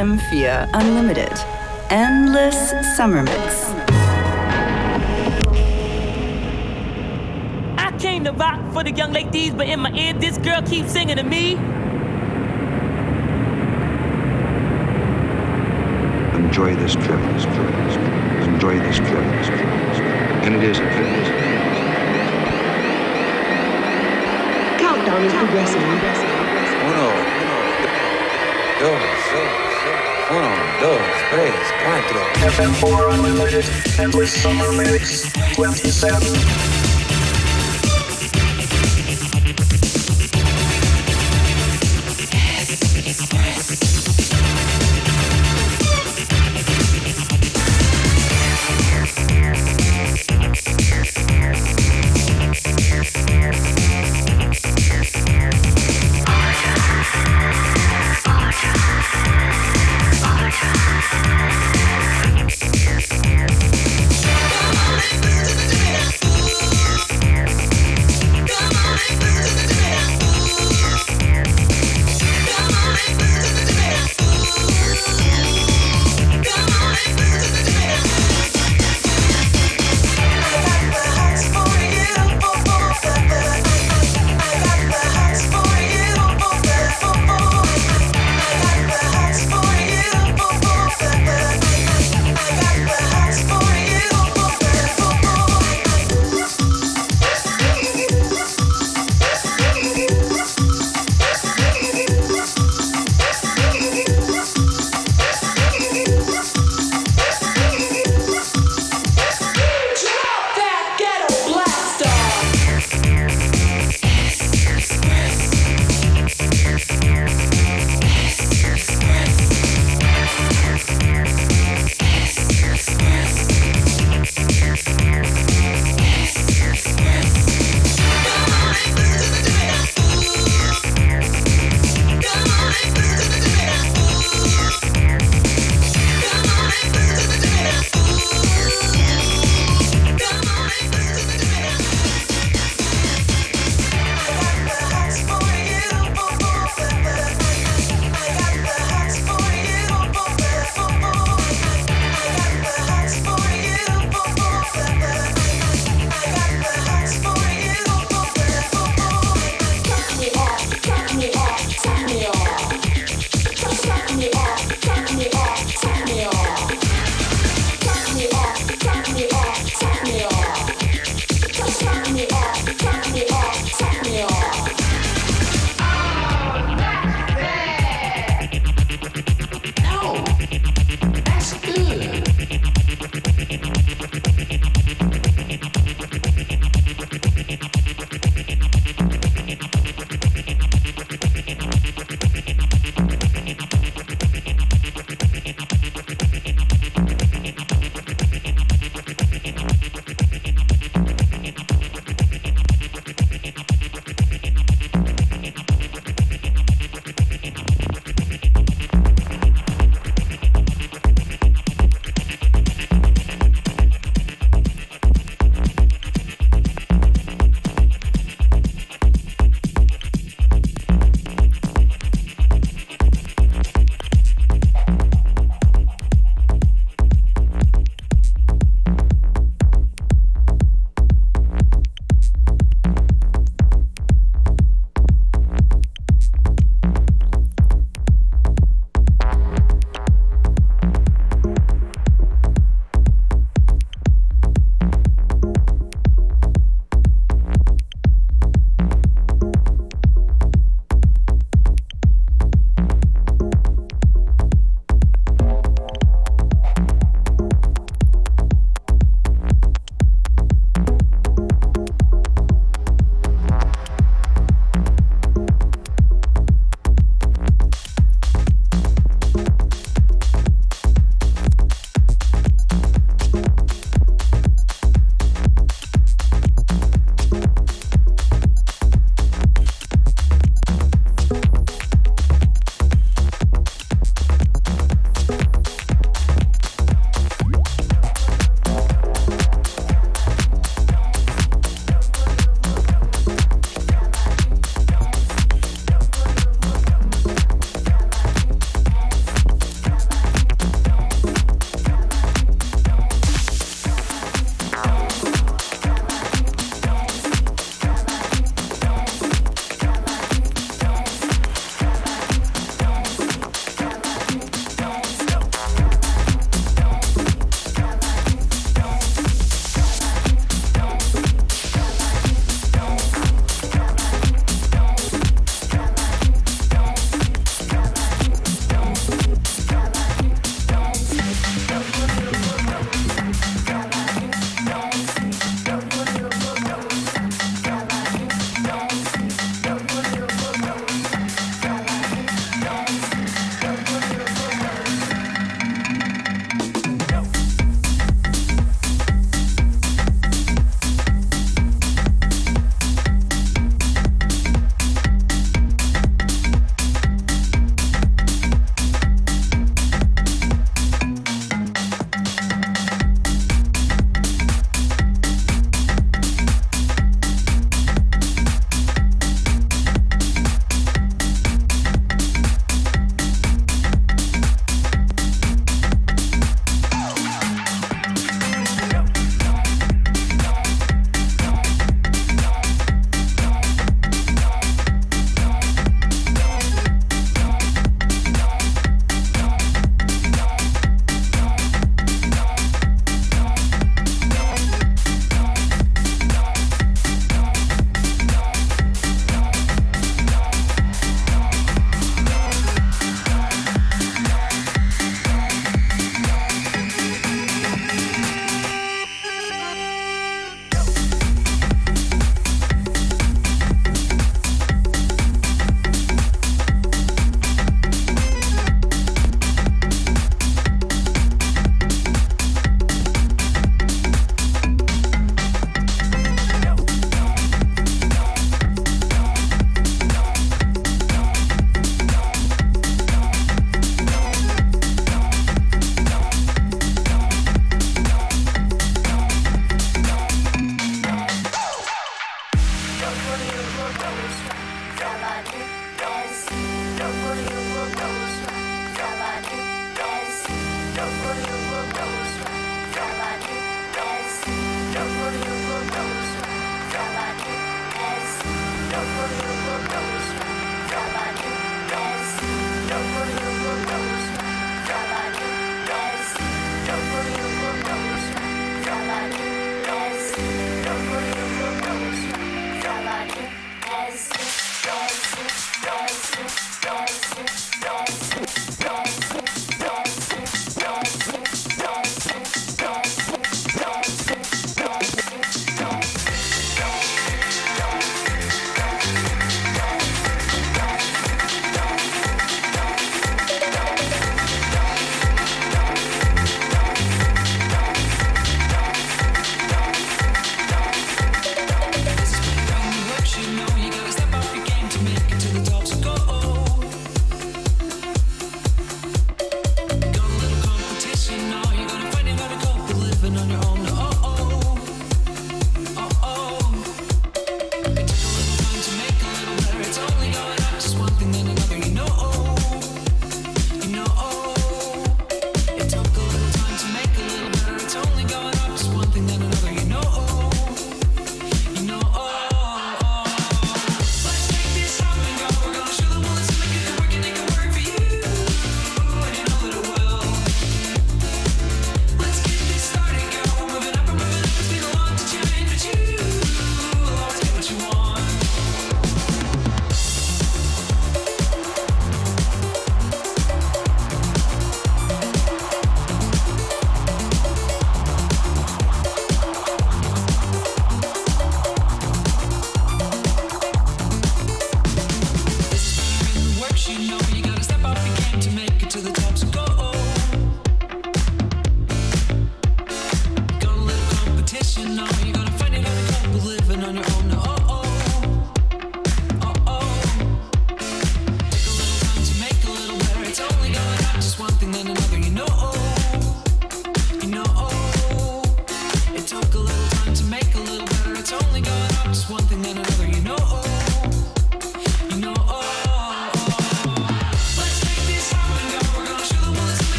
FM4 Unlimited. Endless Summer Mix. I came to rock for the young ladies, but in my ear, this girl keeps singing to me. Enjoy this trip. This trip. This trip. Enjoy this trip. This trip. This trip. And it is a trip. It is a trip. Countdown is progressing. Oh, Uno, dos, oh, uno, dos, tres, cuatro. FM4 Unlimited, Endless Summer Mix 27.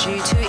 she too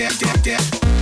Yeah.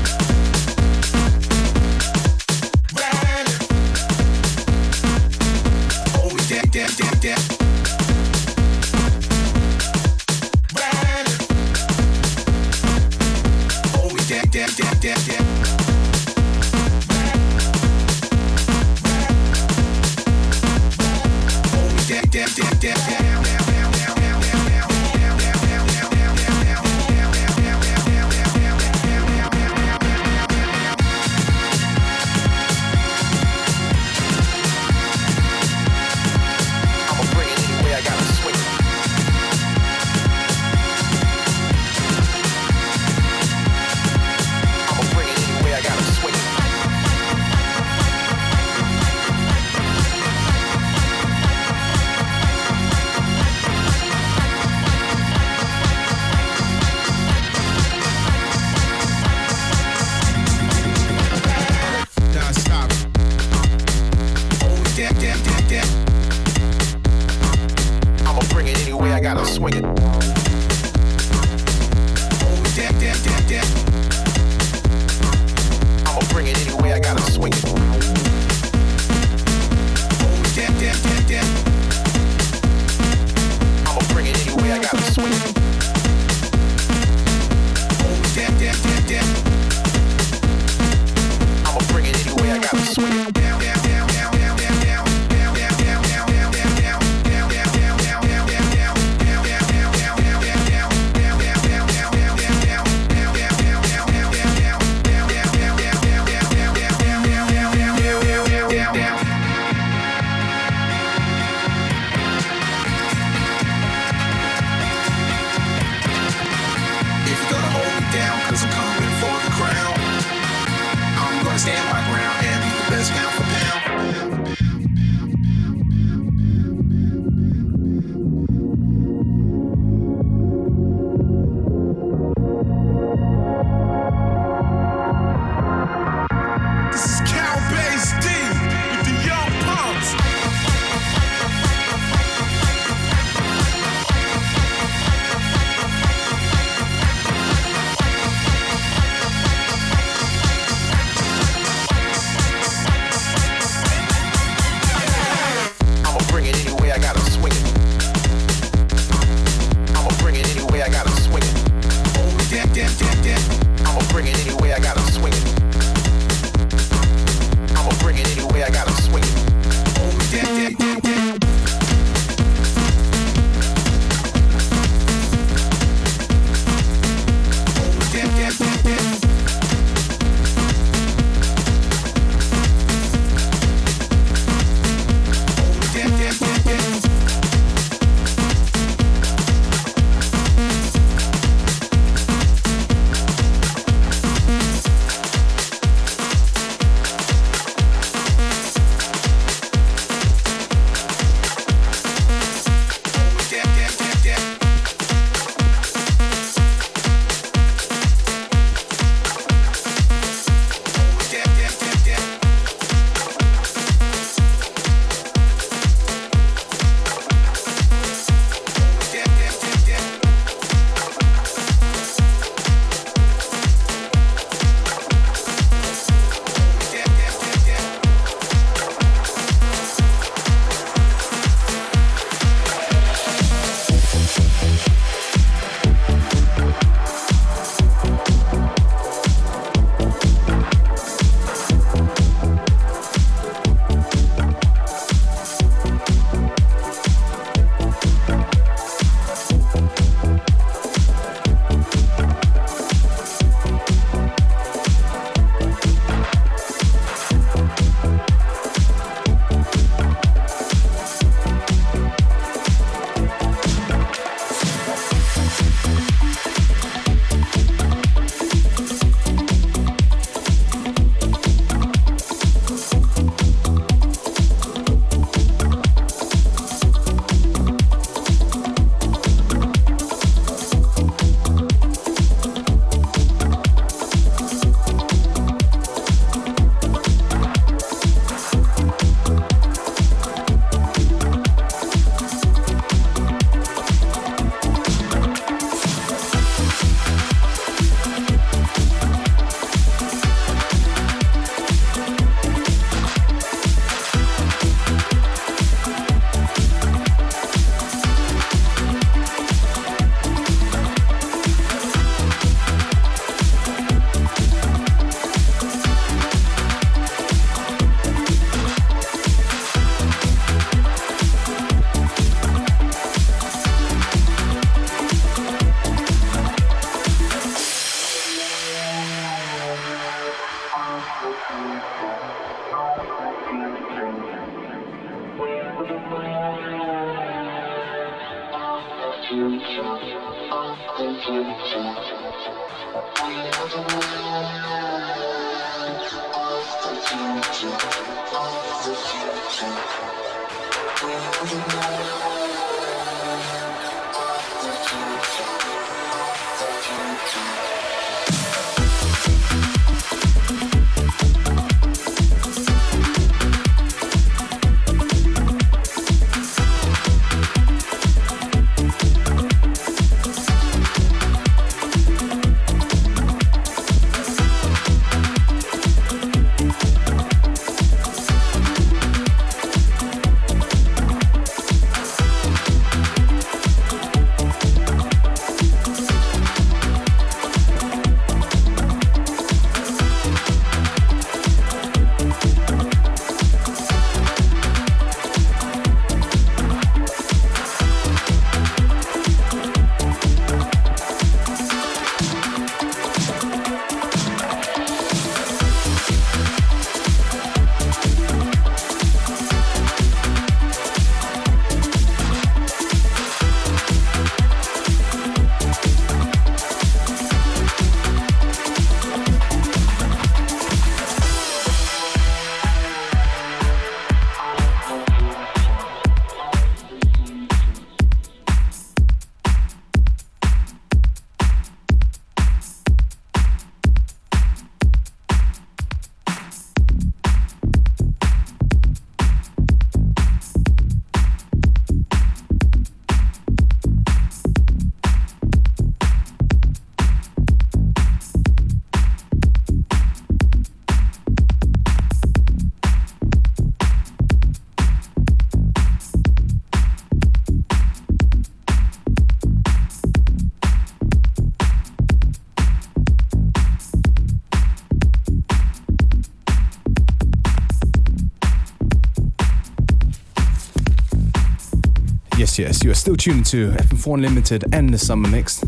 Still tuning to FM4 Unlimited and the Summer Mix.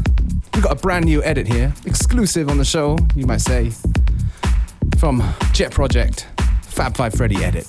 We've got a brand new edit here, exclusive on the show, you might say, from Jet Project, Fab Five Freddy edit.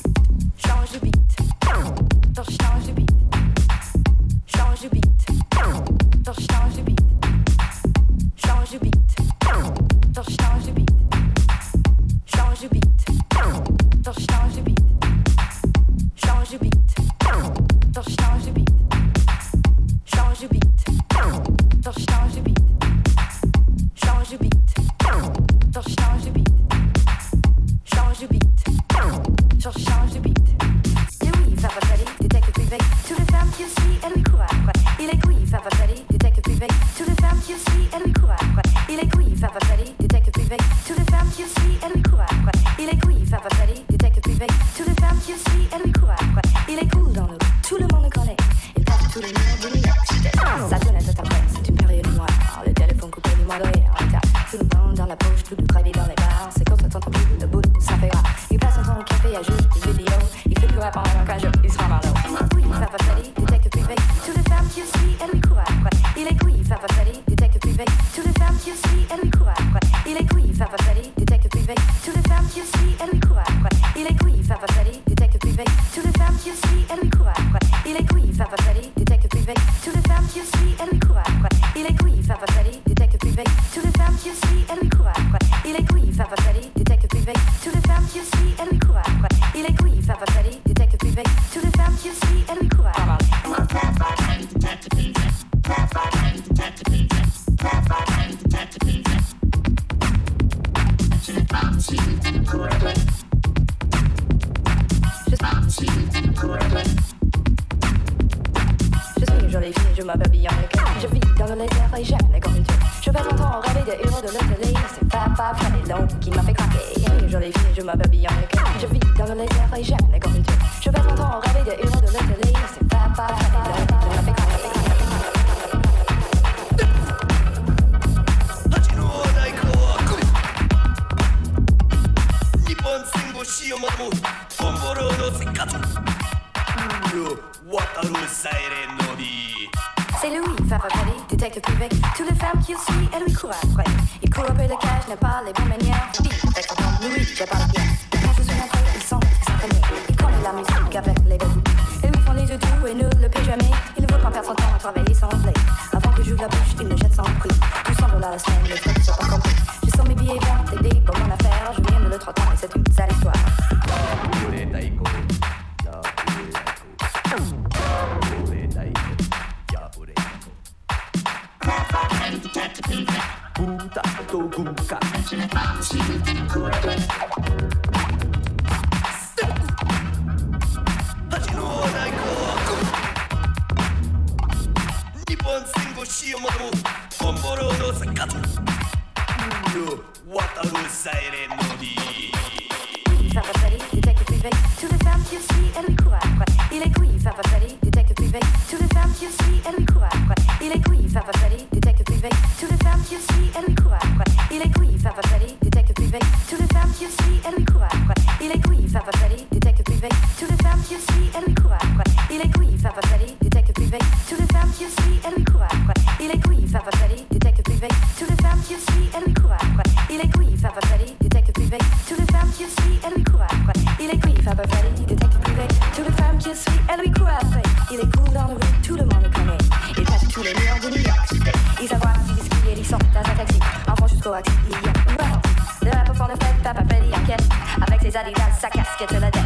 Avec ses adidas, sa casquette,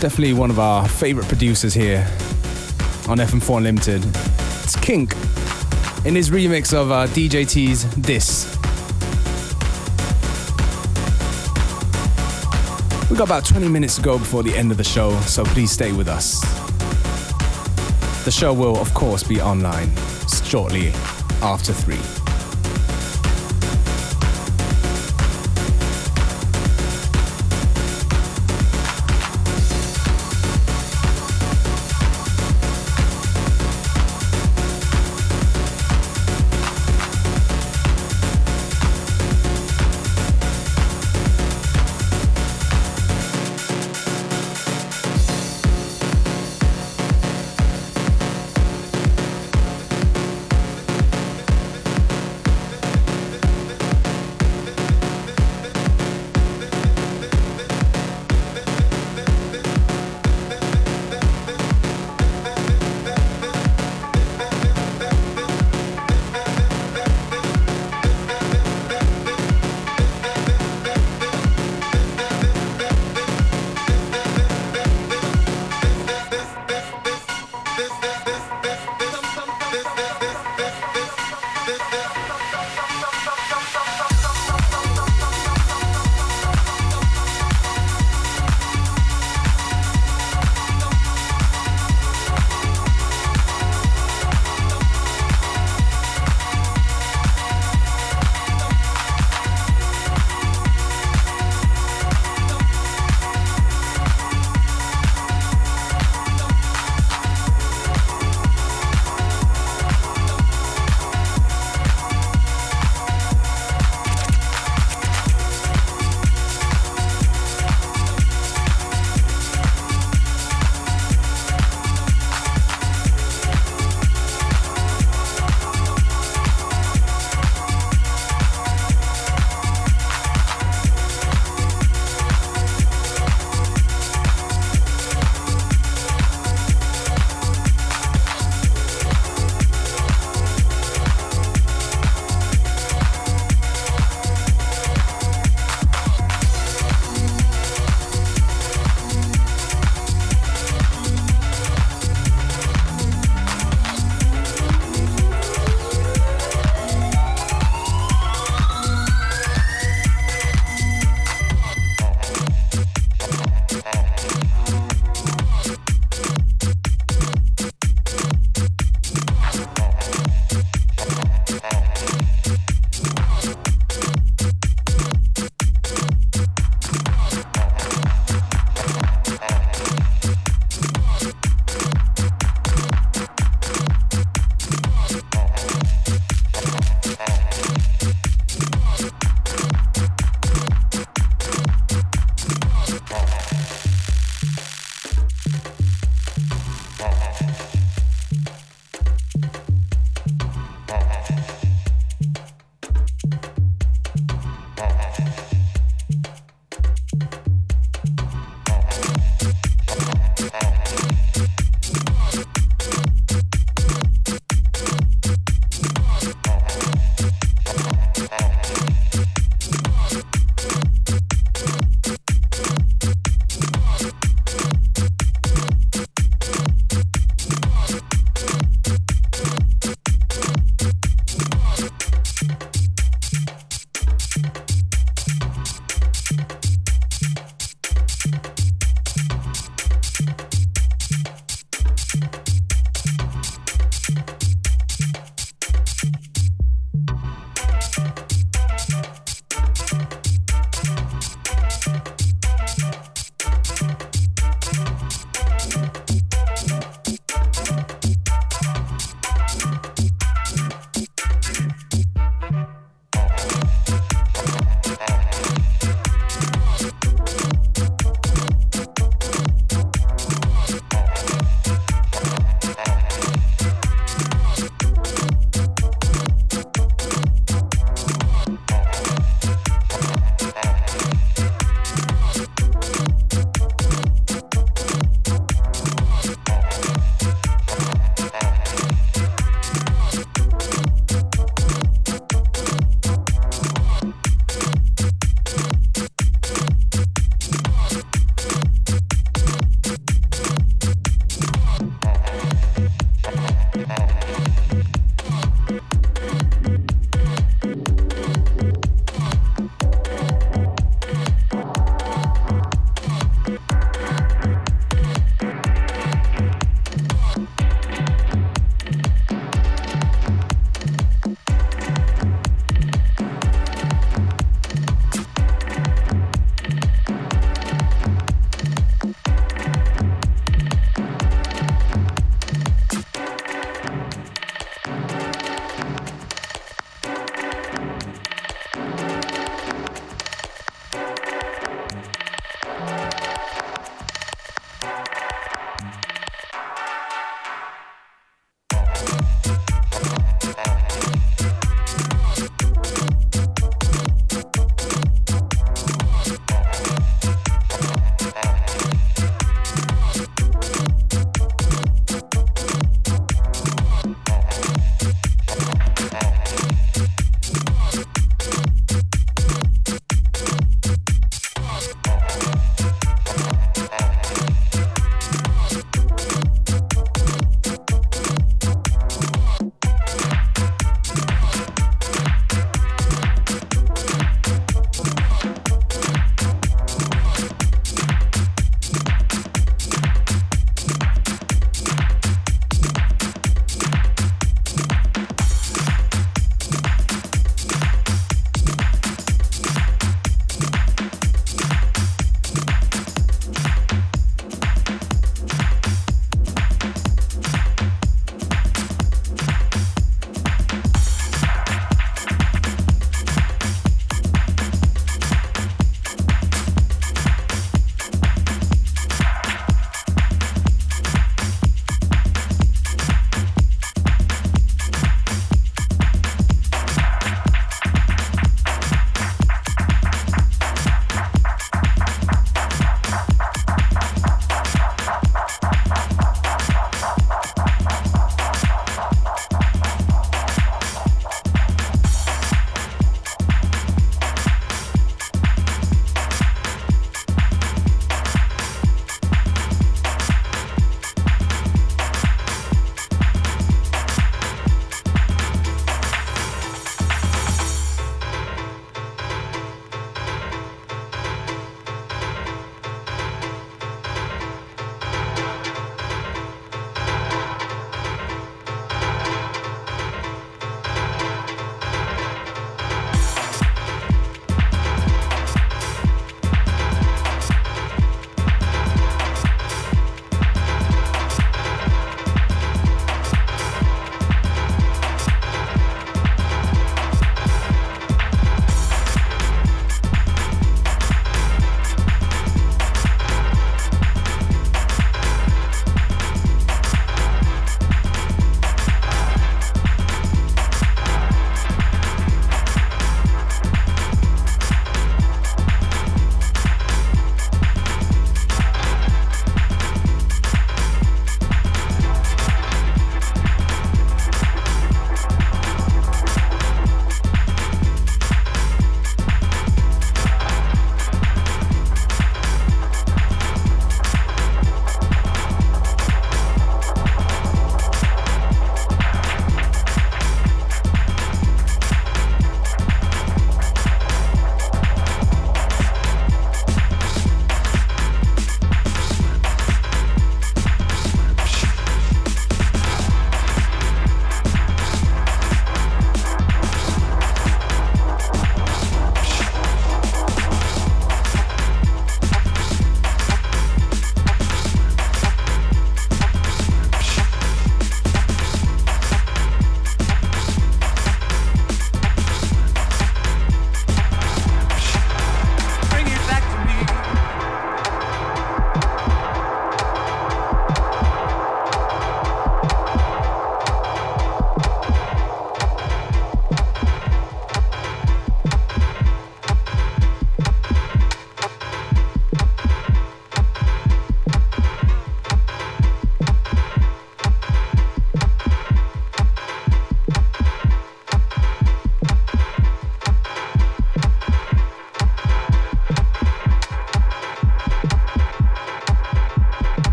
Definitely one of our favorite producers here on FM4 Unlimited. It's Kink in his remix of uh, DJ T's This. We've got about 20 minutes to go before the end of the show, so please stay with us. The show will, of course, be online shortly after 3.